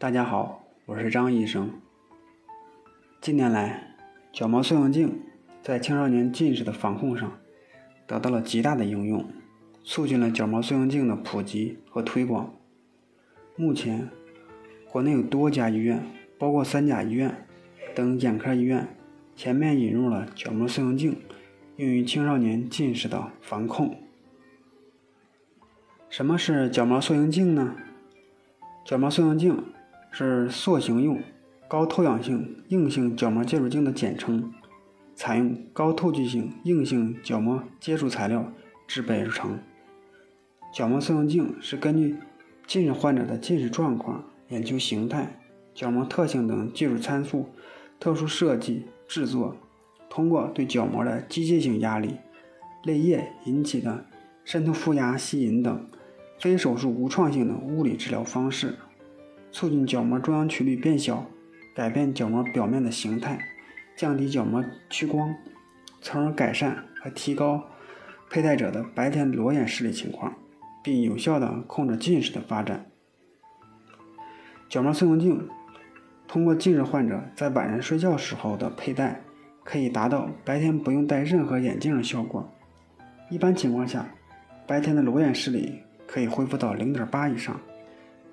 大家好，我是张医生。近年来，角膜塑形镜在青少年近视的防控上得到了极大的应用，促进了角膜塑形镜的普及和推广。目前，国内有多家医院，包括三甲医院等眼科医院，全面引入了角膜塑形镜，用于青少年近视的防控。什么是角膜塑形镜呢？角膜塑形镜。是塑形用高透氧性硬性角膜接触镜的简称，采用高透气性硬性角膜接触材料制备而成。角膜塑形镜是根据近视患者的近视状况、眼球形态、角膜特性等技术参数特殊设计制作，通过对角膜的机械性压力、泪液引起的渗透负压吸引等非手术无创性的物理治疗方式。促进角膜中央曲率变小，改变角膜表面的形态，降低角膜屈光，从而改善和提高佩戴者的白天裸眼视力情况，并有效的控制近视的发展。角膜塑形镜通过近视患者在晚上睡觉时候的佩戴，可以达到白天不用戴任何眼镜的效果。一般情况下，白天的裸眼视力可以恢复到零点八以上。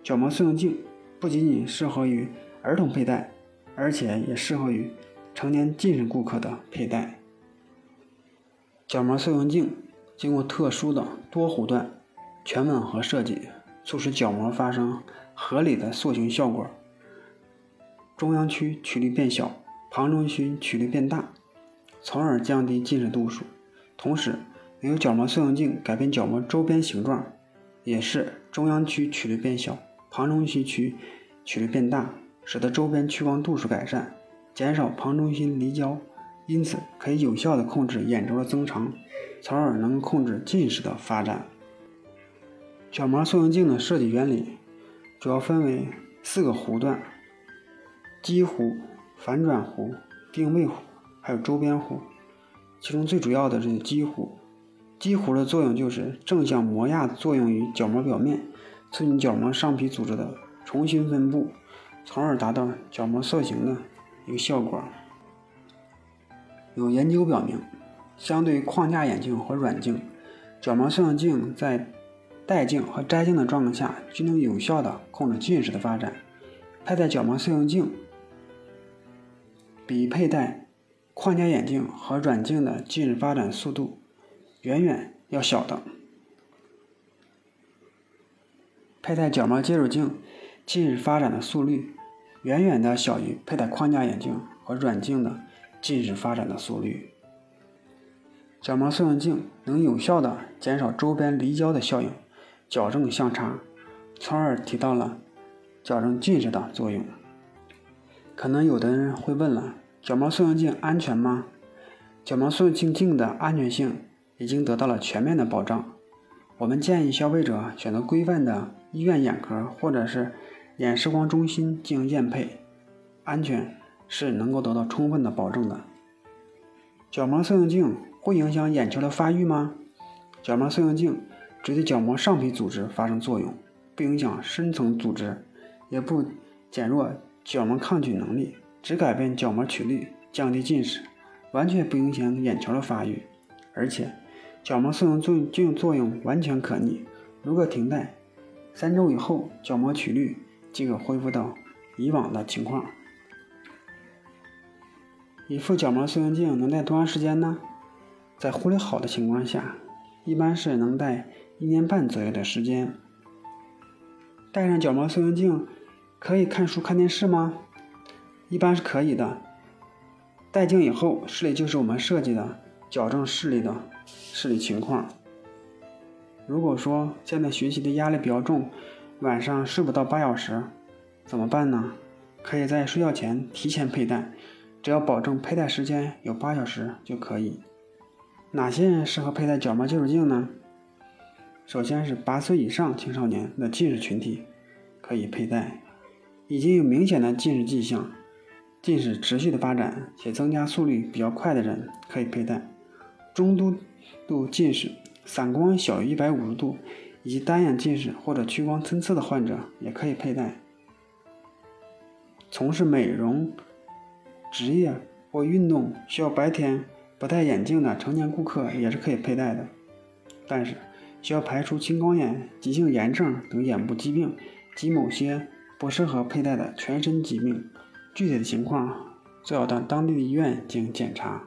角膜塑形镜。不仅仅适合于儿童佩戴，而且也适合于成年近视顾客的佩戴。角膜塑形镜经过特殊的多弧段全吻合设计，促使角膜发生合理的塑形效果，中央区曲率变小，旁中区曲率变大，从而降低近视度数。同时，没有角膜塑形镜改变角膜周边形状，也是中央区曲率变小。旁中心区曲率变大，使得周边屈光度数改善，减少旁中心离焦，因此可以有效的控制眼轴的增长，从而能控制近视的发展。角膜塑形镜的设计原理主要分为四个弧段：基弧、反转弧、定位弧，还有周边弧。其中最主要的是基弧。基弧的作用就是正向磨压作用于角膜表面。促进角膜上皮组织的重新分布，从而达到角膜塑形的一个效果。有研究表明，相对框架眼镜和软镜，角膜塑形镜在戴镜和摘镜的状况下，均能有效的控制近视的发展。佩戴角膜塑形镜比佩戴框架眼镜和软镜的近视发展速度远远要小的。佩戴角膜接触镜，近视发展的速率远远的小于佩戴框架眼镜和软镜的近视发展的速率。角膜塑形镜能有效的减少周边离焦的效应，矫正相差，从而提到了矫正近视的作用。可能有的人会问了，角膜塑形镜安全吗？角膜塑形镜的安全性已经得到了全面的保障。我们建议消费者选择规范的医院眼科或者是眼视光中心进行验配，安全是能够得到充分的保证的。角膜塑形镜会影响眼球的发育吗？角膜塑形镜只对角膜上皮组织发生作用，不影响深层组织，也不减弱角膜抗菌能力，只改变角膜曲率，降低近视，完全不影响眼球的发育，而且。角膜塑形镜作用完全可逆，如果停戴三周以后，角膜曲率即可恢复到以往的情况。一副角膜塑形镜能戴多长时间呢？在护理好的情况下，一般是能戴一年半左右的时间。戴上角膜塑形镜可以看书看电视吗？一般是可以的。戴镜以后，视力就是我们设计的矫正视力的。视力情况。如果说现在学习的压力比较重，晚上睡不到八小时，怎么办呢？可以在睡觉前提前佩戴，只要保证佩戴时间有八小时就可以。哪些人适合佩戴角膜接触镜呢？首先是八岁以上青少年的近视群体可以佩戴，已经有明显的近视迹象，近视持续的发展且增加速率比较快的人可以佩戴。中度度近视、散光小于一百五十度，以及单眼近视或者屈光参差的患者也可以佩戴。从事美容职业或运动需要白天不戴眼镜的成年顾客也是可以佩戴的。但是，需要排除青光眼、急性炎症等眼部疾病及某些不适合佩戴的全身疾病。具体的情况最好到当地的医院进行检查。